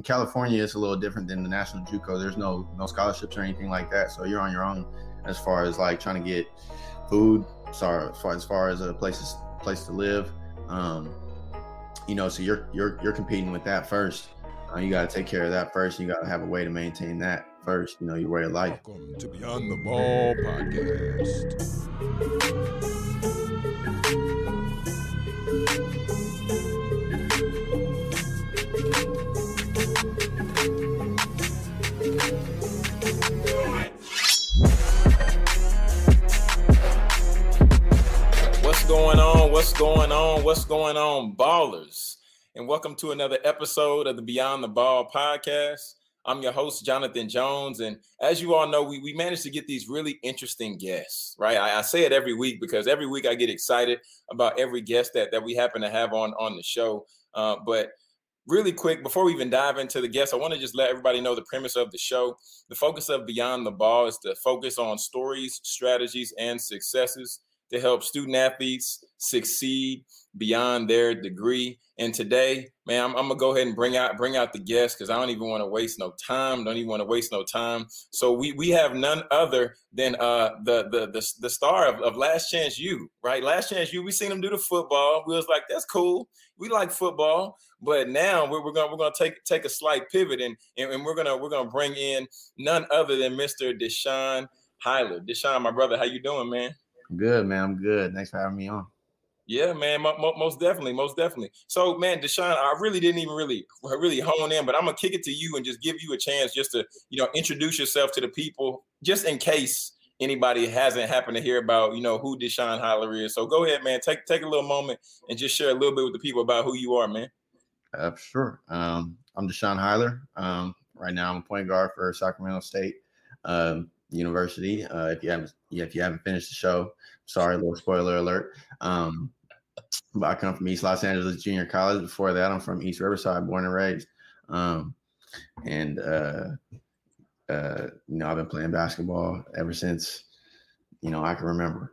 in California, it's a little different than the national JUCO. There's no no scholarships or anything like that, so you're on your own as far as like trying to get food, sorry, as far as far as a place place to live. Um, you know, so you're you're you're competing with that first. Uh, you got to take care of that first. You got to have a way to maintain that first. You know, your way of life. Welcome to Beyond the Ball podcast. Going on? What's going on? What's going on, ballers? And welcome to another episode of the Beyond the Ball podcast. I'm your host, Jonathan Jones. And as you all know, we, we managed to get these really interesting guests, right? I, I, say it every week because every week I get excited about every guest that, that we happen to have on, on the show. Uh, but really quick, before we even dive into the guests, I want to just let everybody know the premise of the show. The focus of Beyond the Ball is to focus on stories, strategies, and successes to help student athletes succeed beyond their degree. And today, man, I'm, I'm gonna go ahead and bring out bring out the guests because I don't even want to waste no time. Don't even want to waste no time. So we we have none other than uh the the the, the star of, of Last Chance U, right? Last Chance U. We seen him do the football. We was like, that's cool. We like football, but now we're, we're gonna we're gonna take take a slight pivot and, and and we're gonna we're gonna bring in none other than Mr. Deshaun Highler. Deshaun, my brother, how you doing, man? Good, man. I'm good. Thanks for having me on. Yeah, man, most definitely, most definitely. So, man, Deshaun, I really didn't even really, really hone in, but I'm gonna kick it to you and just give you a chance just to, you know, introduce yourself to the people, just in case anybody hasn't happened to hear about, you know, who Deshaun Highler is. So, go ahead, man, take take a little moment and just share a little bit with the people about who you are, man. Uh, sure. Um, I'm Deshaun Highler. Um, right now, I'm a point guard for Sacramento State. Um, University. Uh, if you haven't, if you haven't finished the show, sorry, little spoiler alert. Um, but I come from East Los Angeles Junior College. Before that, I'm from East Riverside, born and raised. Um, and uh, uh, you know, I've been playing basketball ever since you know I can remember.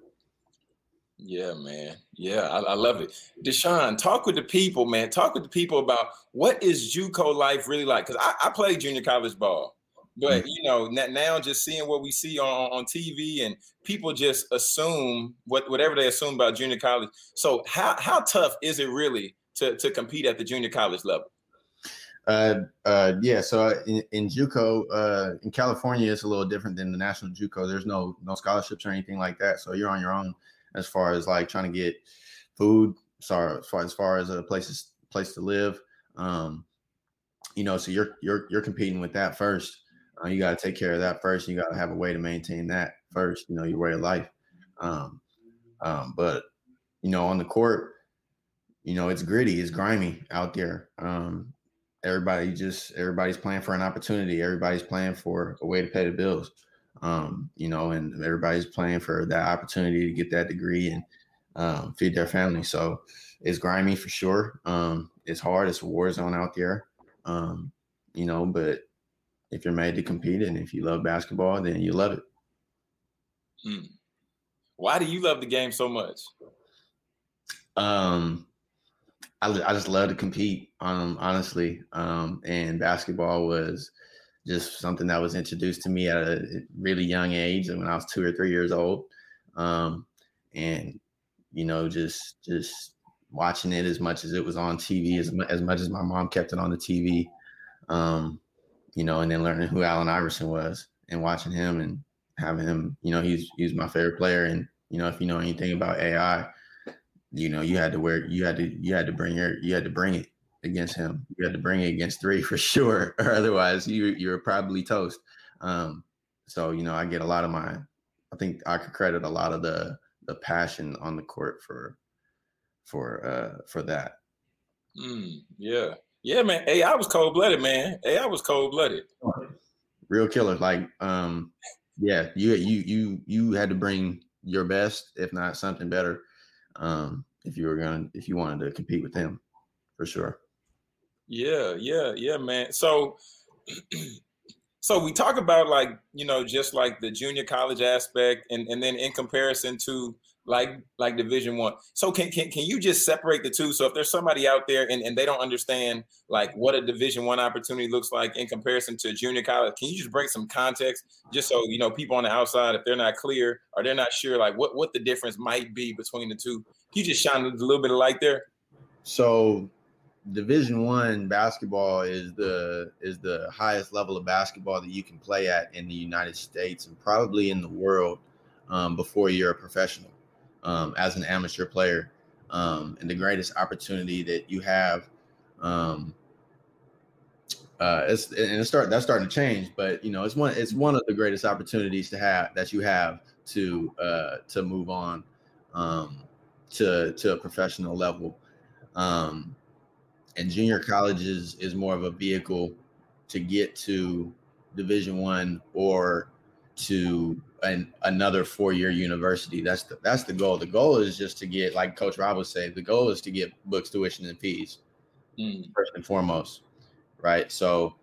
Yeah, man. Yeah, I, I, love it. Deshaun, talk with the people, man. Talk with the people about what is JUCO life really like. Because I, I played junior college ball. But you know, now just seeing what we see on, on TV and people just assume what whatever they assume about junior college. So how how tough is it really to to compete at the junior college level? Uh, uh, yeah. So uh, in, in JUCO, uh, in California, it's a little different than the national JUCO. There's no no scholarships or anything like that. So you're on your own as far as like trying to get food. Sorry, as far as far as a place place to live. Um, you know, so you're you're you're competing with that first. Uh, you got to take care of that first. You got to have a way to maintain that first. You know, your way of life. Um, um, but you know, on the court, you know, it's gritty, it's grimy out there. Um, everybody just everybody's playing for an opportunity. Everybody's playing for a way to pay the bills. Um, you know, and everybody's playing for that opportunity to get that degree and um, feed their family. So it's grimy for sure. Um, it's hard. It's a war zone out there. Um, you know, but if you're made to compete and if you love basketball, then you love it. Hmm. Why do you love the game so much? Um, I, I just love to compete. Um, honestly, um, and basketball was just something that was introduced to me at a really young age, and when I was two or three years old. Um, and you know, just just watching it as much as it was on TV, as as much as my mom kept it on the TV. Um, you know, and then learning who Allen Iverson was and watching him and having him, you know, he's he's my favorite player. And you know, if you know anything about AI, you know, you had to wear, you had to, you had to bring your, you had to bring it against him. You had to bring it against three for sure, or otherwise you you were probably toast. Um, so you know, I get a lot of my, I think I could credit a lot of the the passion on the court for for uh for that. Mm, yeah, yeah, man. Hey, I was cold blooded, man. Hey, I was cold blooded. Real killer. Like, um, yeah, you you you you had to bring your best, if not something better, um, if you were gonna if you wanted to compete with him, for sure. Yeah, yeah, yeah, man. So so we talk about like, you know, just like the junior college aspect and, and then in comparison to like like division one. So can, can can you just separate the two? So if there's somebody out there and, and they don't understand like what a division one opportunity looks like in comparison to junior college can you just bring some context just so you know people on the outside if they're not clear or they're not sure like what what the difference might be between the two? Can you just shine a little bit of light there? So division one basketball is the is the highest level of basketball that you can play at in the united states and probably in the world um, before you're a professional um, as an amateur player. Um, and the greatest opportunity that you have um, uh, it's and it's start that's starting to change, but you know it's one it's one of the greatest opportunities to have that you have to uh, to move on um, to to a professional level. Um, and junior college is is more of a vehicle to get to Division One or to an, another four-year university. That's the that's the goal. The goal is just to get, like Coach Rob would say, the goal is to get books, tuition, and fees mm. first and foremost, right? So,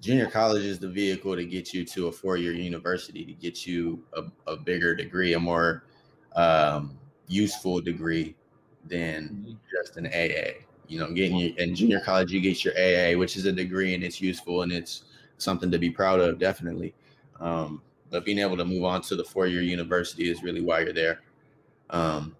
junior college is the vehicle to get you to a four-year university, to get you a, a bigger degree, a more um, useful degree than mm-hmm. just an AA. You know, getting you in junior college, you get your AA, which is a degree and it's useful and it's something to be proud of, definitely. Um, but being able to move on to the four year university is really why you're there. Um,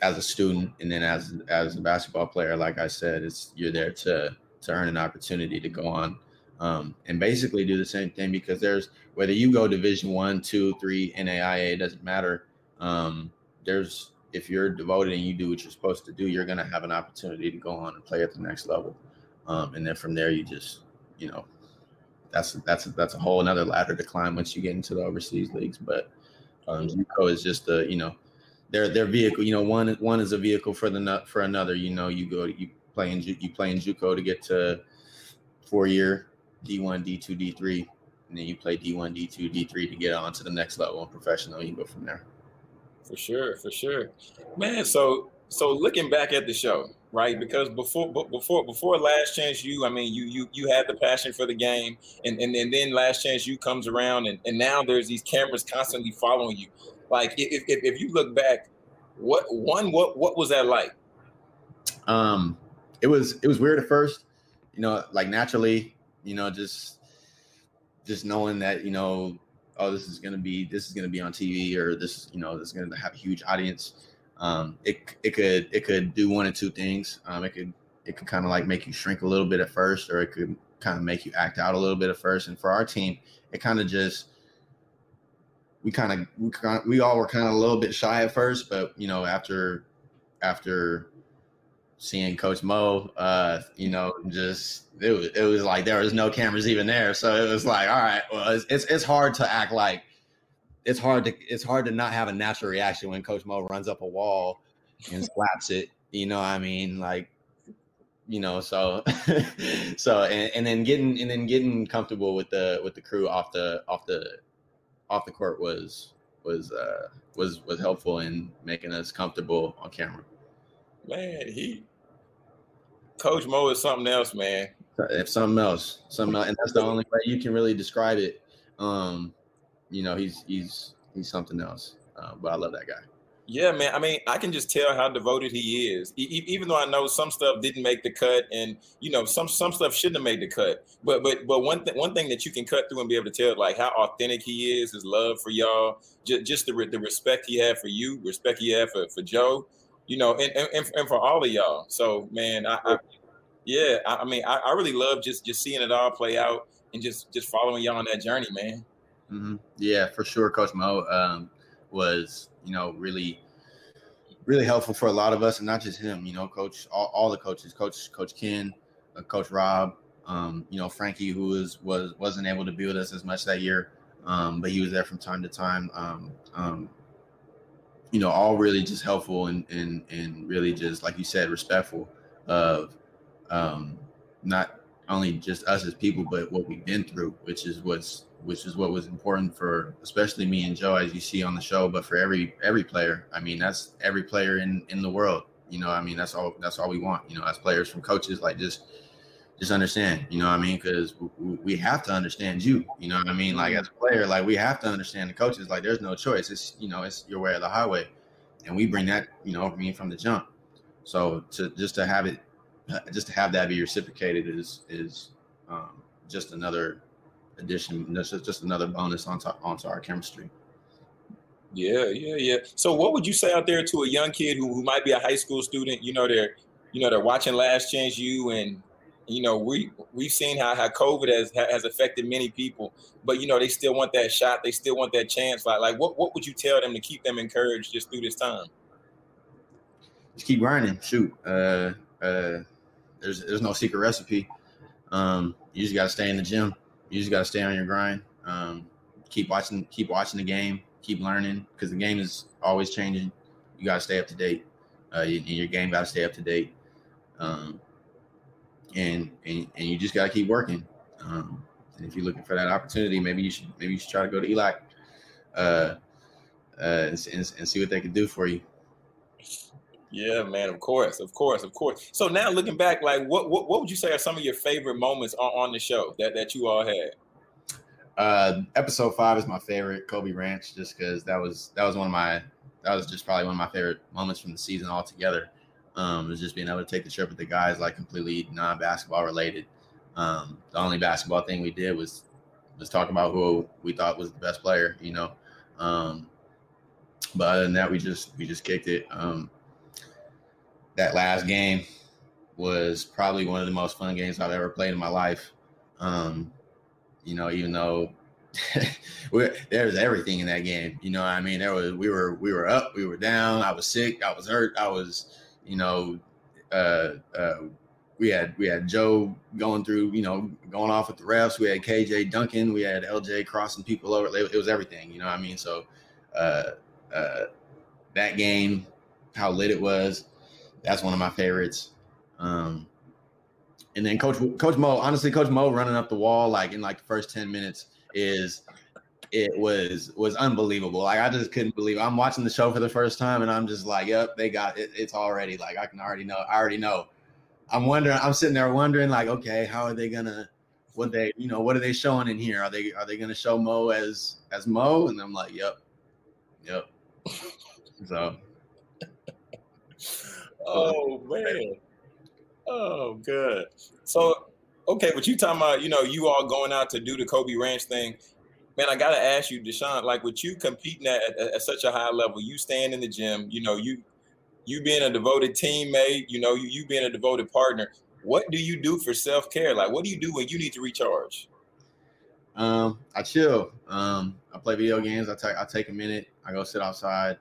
as a student and then as as a basketball player, like I said, it's you're there to to earn an opportunity to go on um, and basically do the same thing because there's whether you go division one, two, three, NAIA, it doesn't matter. Um, there's if you're devoted and you do what you're supposed to do, you're gonna have an opportunity to go on and play at the next level. Um, and then from there you just, you know, that's that's that's a whole another ladder to climb once you get into the overseas leagues. But um, JUCO is just a you know their their vehicle. You know, one one is a vehicle for the for another. You know, you go you play in you play in JUCO to get to four year D one, D two, D three, and then you play D one, D two, D three to get on to the next level and professional. You go from there. For sure, for sure, man. So so looking back at the show, right? Because before before before Last Chance U, I mean, you you you had the passion for the game, and and, and then Last Chance U comes around, and, and now there's these cameras constantly following you. Like if, if, if you look back, what one what what was that like? Um, it was it was weird at first, you know, like naturally, you know, just just knowing that you know, oh, this is gonna be this is gonna be on TV, or this you know, this is gonna have a huge audience um, it it could it could do one of two things. Um, it could it could kind of like make you shrink a little bit at first, or it could kind of make you act out a little bit at first. And for our team, it kind of just we kind of we, we all were kind of a little bit shy at first, but you know after after seeing Coach Mo, uh, you know, just it was it was like there was no cameras even there, so it was like all right, well it's it's, it's hard to act like it's hard to it's hard to not have a natural reaction when Coach Mo runs up a wall and slaps it. You know, I mean, like, you know, so so and, and then getting and then getting comfortable with the with the crew off the off the off the court was was uh was was helpful in making us comfortable on camera. Man, he Coach Mo is something else, man. If something else, something else, and that's the only way you can really describe it. Um, you know, he's he's he's something else. Uh, but I love that guy. Yeah, man. I mean, I can just tell how devoted he is. E- even though I know some stuff didn't make the cut, and you know, some some stuff shouldn't have made the cut. But but but one thing one thing that you can cut through and be able to tell like how authentic he is, his love for y'all, just, just the the respect he had for you, respect he had for for Joe, you know, and and, and for all of y'all. So man, I, I yeah, I, I mean, I, I really love just just seeing it all play out and just just following y'all on that journey, man. Mm-hmm. Yeah, for sure. Coach Mo um, was, you know, really, really helpful for a lot of us, and not just him. You know, Coach, all, all the coaches, Coach, Coach Ken, uh, Coach Rob, um, you know, Frankie, who was was wasn't able to be with us as much that year, um, but he was there from time to time. Um, um, you know, all really just helpful and and and really just like you said, respectful of um, not only just us as people, but what we've been through, which is what's which is what was important for especially me and Joe, as you see on the show, but for every every player. I mean, that's every player in in the world. You know, I mean, that's all that's all we want. You know, as players from coaches, like just just understand. You know, I mean, because we have to understand you. You know, I mean, like as a player, like we have to understand the coaches. Like, there's no choice. It's you know, it's your way or the highway. and we bring that, you know, me from the jump. So to just to have it, just to have that be reciprocated is is um, just another addition, just just another bonus onto onto our chemistry. Yeah, yeah, yeah. So, what would you say out there to a young kid who, who might be a high school student? You know, they're you know they're watching Last Chance U, and you know we we've seen how how COVID has has affected many people, but you know they still want that shot, they still want that chance. Like like what what would you tell them to keep them encouraged just through this time? Just keep grinding. Shoot, uh, uh, there's there's no secret recipe. Um, you just got to stay in the gym. You just got to stay on your grind. Um, keep watching keep watching the game keep learning because the game is always changing. You got to stay up to date. Uh, you, your game got to stay up to date. Um, and, and and you just got to keep working. Um, and if you're looking for that opportunity, maybe you should maybe you should try to go to ELAC uh, uh, and, and, and see what they can do for you. Yeah, man. Of course, of course, of course. So now looking back, like what what, what would you say are some of your favorite moments on, on the show that, that you all had? Uh, episode five is my favorite, Kobe Ranch, just because that was that was one of my that was just probably one of my favorite moments from the season altogether. Um, was just being able to take the trip with the guys, like completely non-basketball related. Um, the only basketball thing we did was was talk about who we thought was the best player, you know. Um, but other than that, we just we just kicked it. Um, that last game was probably one of the most fun games I've ever played in my life. Um, you know, even though there was everything in that game. You know, I mean, there was we were we were up, we were down. I was sick, I was hurt, I was, you know, uh, uh, we had we had Joe going through, you know, going off with the refs. We had KJ Duncan, we had LJ crossing people over. It was everything. You know, what I mean, so uh, uh, that game, how lit it was, that's one of my favorites. Um, and then Coach Coach Mo, honestly, Coach Mo running up the wall like in like the first 10 minutes is it was was unbelievable. Like I just couldn't believe it. I'm watching the show for the first time and I'm just like, yep, they got it. It's already like I can already know. I already know. I'm wondering, I'm sitting there wondering, like, okay, how are they gonna what they, you know, what are they showing in here? Are they are they gonna show Mo as as Mo? And I'm like, yep. Yep. so Oh man. Oh, good. So, okay, but you talking about, you know, you all going out to do the Kobe Ranch thing. Man, I gotta ask you, Deshaun, like with you competing at, at, at such a high level, you staying in the gym, you know, you you being a devoted teammate, you know, you, you being a devoted partner. What do you do for self care? Like, what do you do when you need to recharge? Um, I chill. Um, I play video games. I take I take a minute. I go sit outside.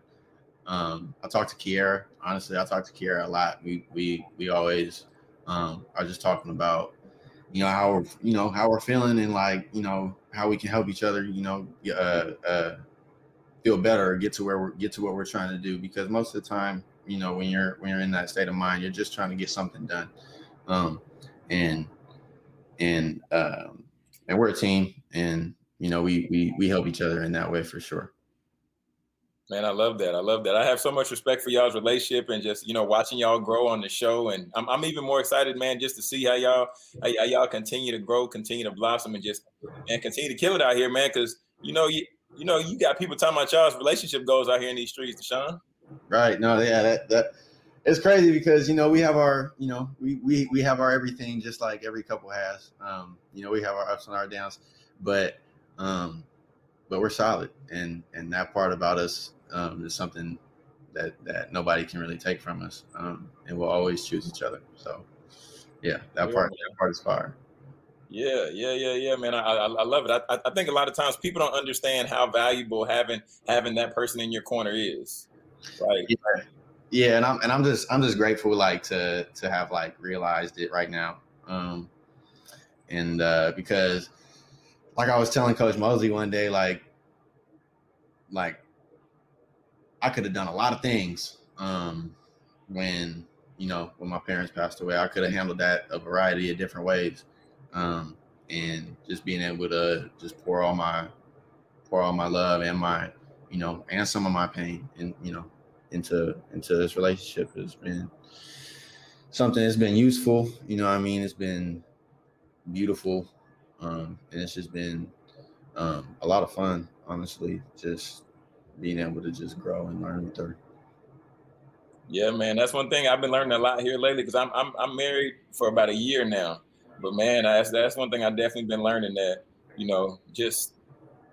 Um, I talk to Kiera. Honestly, I talk to Kiera a lot. We we we always um, are just talking about you know how we're you know how we're feeling and like you know how we can help each other you know uh, uh, feel better or get to where we're get to what we're trying to do because most of the time you know when you're when you're in that state of mind you're just trying to get something done um, and and um, and we're a team and you know we we we help each other in that way for sure Man, I love that. I love that. I have so much respect for y'all's relationship and just you know watching y'all grow on the show, and I'm, I'm even more excited, man, just to see how y'all how, y'all continue to grow, continue to blossom, and just and continue to kill it out here, man. Because you know you you know you got people talking about y'all's relationship goals out here in these streets, Deshaun. Right. No. Yeah. That that it's crazy because you know we have our you know we we we have our everything just like every couple has. Um, you know we have our ups and our downs, but um, but we're solid, and and that part about us um, is something that that nobody can really take from us, um, and we'll always choose each other. So, yeah, that yeah, part that part is fire. Yeah, yeah, yeah, yeah, man. I, I, I love it. I, I think a lot of times people don't understand how valuable having having that person in your corner is. Right. Yeah. yeah, and I'm and I'm just I'm just grateful like to to have like realized it right now. Um and uh because like I was telling Coach Mosley one day, like like I could have done a lot of things um, when you know when my parents passed away. I could have handled that a variety of different ways, um, and just being able to just pour all my pour all my love and my you know and some of my pain and you know into into this relationship has been something that's been useful. You know, I mean, it's been beautiful, um, and it's just been um, a lot of fun. Honestly, just being able to just grow and learn with her. Yeah, man, that's one thing I've been learning a lot here lately because I'm, I'm I'm married for about a year now, but man, that's that's one thing I've definitely been learning that you know just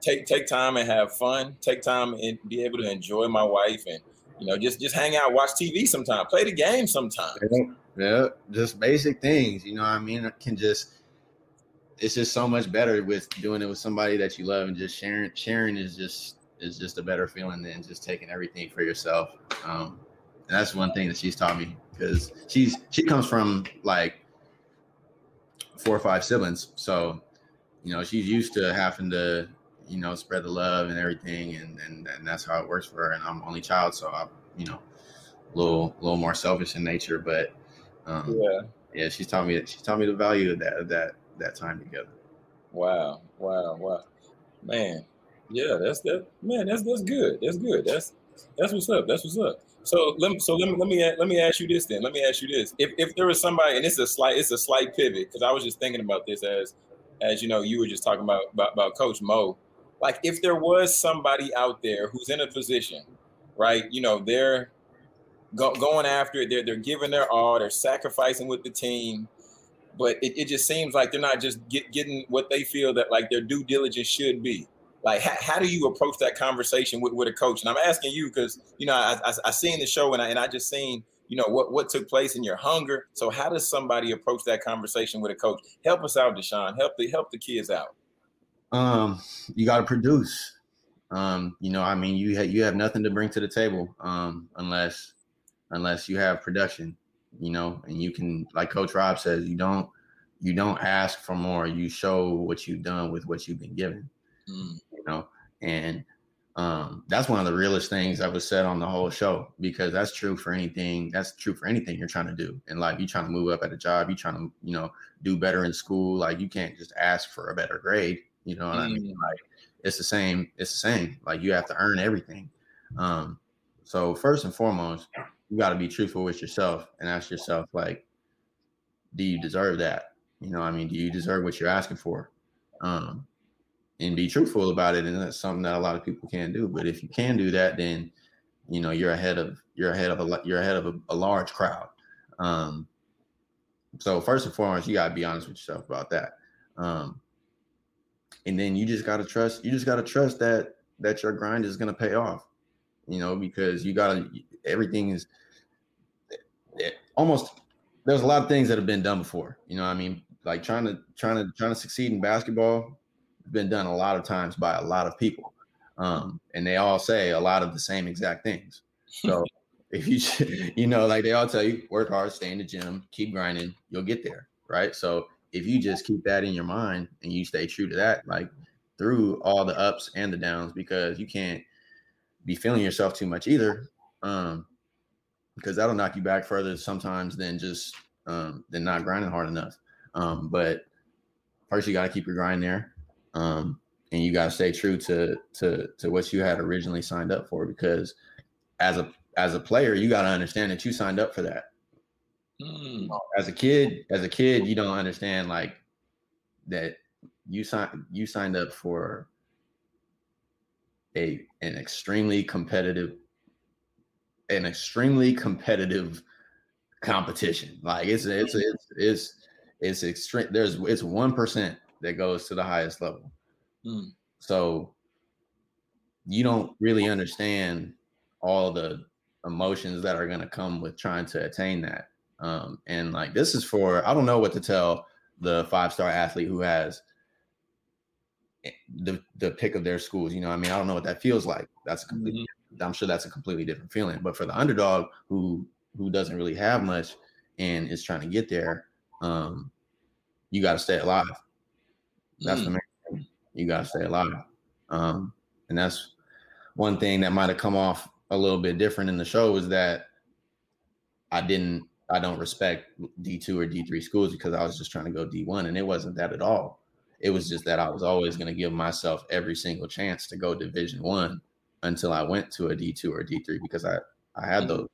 take take time and have fun, take time and be able to enjoy my wife and you know just just hang out, watch TV sometime, play the game sometimes. Yeah, just basic things. You know, what I mean, it can just it's just so much better with doing it with somebody that you love and just sharing. Sharing is just is just a better feeling than just taking everything for yourself. Um, and that's one thing that she's taught me because she's she comes from like four or five siblings, so you know she's used to having to you know spread the love and everything, and and, and that's how it works for her. And I'm only child, so I'm you know a little a little more selfish in nature, but um, yeah, yeah, she's taught me she's taught me the value of that of that that time together. Wow, wow, wow, man, yeah, that's that man, that's that's good, that's good, that's that's what's up, that's what's up. So let me so let me let me let me ask you this then. Let me ask you this: if if there was somebody, and it's a slight it's a slight pivot because I was just thinking about this as as you know you were just talking about, about about Coach Mo. Like if there was somebody out there who's in a position, right? You know they're go, going after it. They're they're giving their all. They're sacrificing with the team, but it, it just seems like they're not just get, getting what they feel that like their due diligence should be like how, how, do you approach that conversation with, with a coach? And i'm asking you because you know i, I, I seen the show and I, and I just seen you know what what took place in your hunger. So how does somebody approach that conversation with a coach? Help us out deshaun. Help the help the kids out. Um you got to produce. Um you know i mean you have you have nothing to bring to the table um unless unless you have production you know and you can like coach rob says you don't you don't ask for more. You show what you've done with what you've been given. Mm. Know, and um, that's one of the realest things that was said on the whole show because that's true for anything. That's true for anything you're trying to do in life. You're trying to move up at a job. You're trying to, you know, do better in school. Like you can't just ask for a better grade. You know what mm. I mean? Mm. Like it's the same. It's the same. Like you have to earn everything. Um, so first and foremost, you got to be truthful with yourself and ask yourself, like, do you deserve that? You know, I mean, do you deserve what you're asking for? Um, and be truthful about it. And that's something that a lot of people can't do. But if you can do that, then you know you're ahead of you're ahead of a you're ahead of a, a large crowd. Um, so first and foremost, you gotta be honest with yourself about that. Um, and then you just gotta trust. You just gotta trust that that your grind is gonna pay off. You know, because you gotta everything is it, almost. There's a lot of things that have been done before. You know, I mean, like trying to trying to trying to succeed in basketball been done a lot of times by a lot of people. Um, and they all say a lot of the same exact things. So if you, you know, like they all tell you, work hard, stay in the gym, keep grinding, you'll get there. Right. So if you just keep that in your mind and you stay true to that, like through all the ups and the downs, because you can't be feeling yourself too much either. Um, because that'll knock you back further sometimes than just um than not grinding hard enough. Um, but first you got to keep your grind there um, and you got to stay true to to to what you had originally signed up for because as a as a player you got to understand that you signed up for that mm. as a kid as a kid you don't understand like that you signed you signed up for a an extremely competitive an extremely competitive competition like it's it's it's it's it's extreme there's it's one percent that goes to the highest level. Mm. So you don't really understand all the emotions that are going to come with trying to attain that. Um, and like this is for I don't know what to tell the five star athlete who has eh, the the pick of their schools. You know, I mean, I don't know what that feels like. That's completely. Mm-hmm. I'm sure that's a completely different feeling. But for the underdog who who doesn't really have much and is trying to get there, um, you got to stay alive. That's mm. the main thing. You gotta stay alive. Um, and that's one thing that might have come off a little bit different in the show is that I didn't I don't respect D2 or D3 schools because I was just trying to go D1 and it wasn't that at all. It was just that I was always going to give myself every single chance to go division 1 until I went to a D2 or D3 because I I had mm. those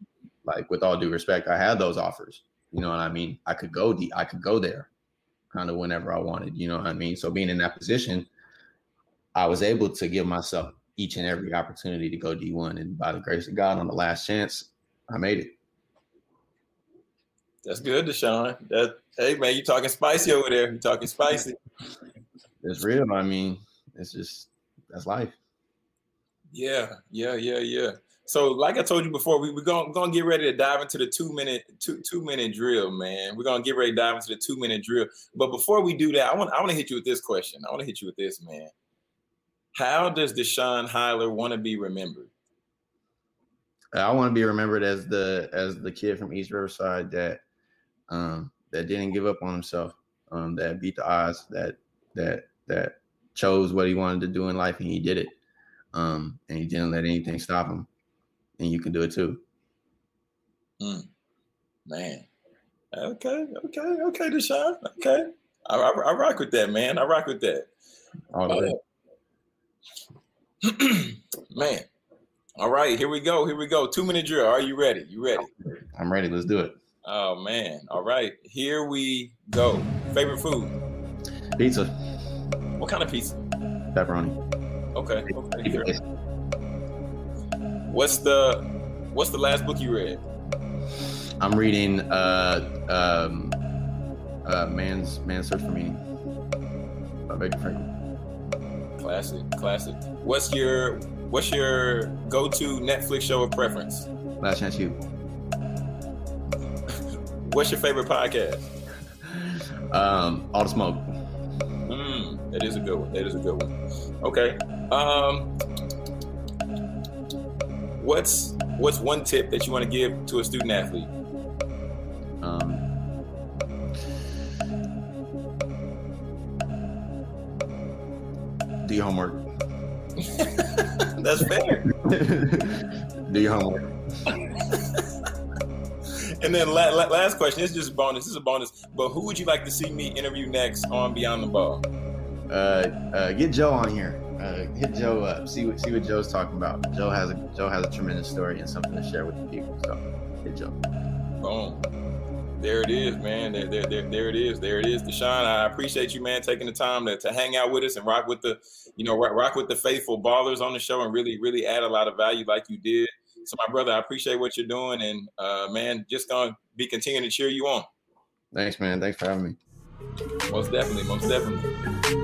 like with all due respect I had those offers. You know what I mean? I could go D I could go there kind of whenever I wanted. You know what I mean? So being in that position, I was able to give myself each and every opportunity to go D1. And by the grace of God, on the last chance, I made it. That's good, Deshaun. That hey man, you talking spicy over there. You talking spicy. It's real. I mean, it's just that's life. Yeah, yeah, yeah, yeah. So, like I told you before, we, we're gonna, gonna get ready to dive into the two minute two two minute drill, man. We're gonna get ready to dive into the two minute drill. But before we do that, I want I want to hit you with this question. I want to hit you with this, man. How does Deshaun Highler want to be remembered? I want to be remembered as the as the kid from East Riverside that um, that didn't give up on himself, um, that beat the odds, that that that chose what he wanted to do in life and he did it, um, and he didn't let anything stop him, and you can do it too. Mm. Man, okay, okay, okay, Deshaun, okay, I, I, I, rock with that, man. I rock with that. All right. man. All right, here we go. Here we go. Two minute drill. Are you ready? You ready? I'm ready. Let's do it. Oh man. All right. Here we go. Favorite food? Pizza. What kind of pizza? Pepperoni. Okay. Okay. What's the What's the last book you read? I'm reading uh um uh Man's Man's Search for Meaning by Viktor Frankl. Classic, classic. What's your What's your go-to Netflix show of preference? Last Chance U. What's your favorite podcast? Um, All the Smoke. Mm, that is a good one. That is a good one. Okay. Um, what's what's one tip that you want to give to a student athlete? Um, do your homework. That's fair. do your homework. and then la- la- last question. It's just bonus. This is a bonus. But who would you like to see me interview next on Beyond the Ball? Uh, uh, get Joe on here. Uh, hit Joe up. See what see what Joe's talking about. Joe has a Joe has a tremendous story and something to share with the people. So hit Joe. Boom. There it is, man. There, there, there, there it is. There it is. Deshaun, I appreciate you, man, taking the time to, to hang out with us and rock with the, you know, rock, rock with the faithful ballers on the show and really, really add a lot of value like you did. So, my brother, I appreciate what you're doing, and uh, man, just gonna be continuing to cheer you on. Thanks, man. Thanks for having me. Most definitely, most definitely.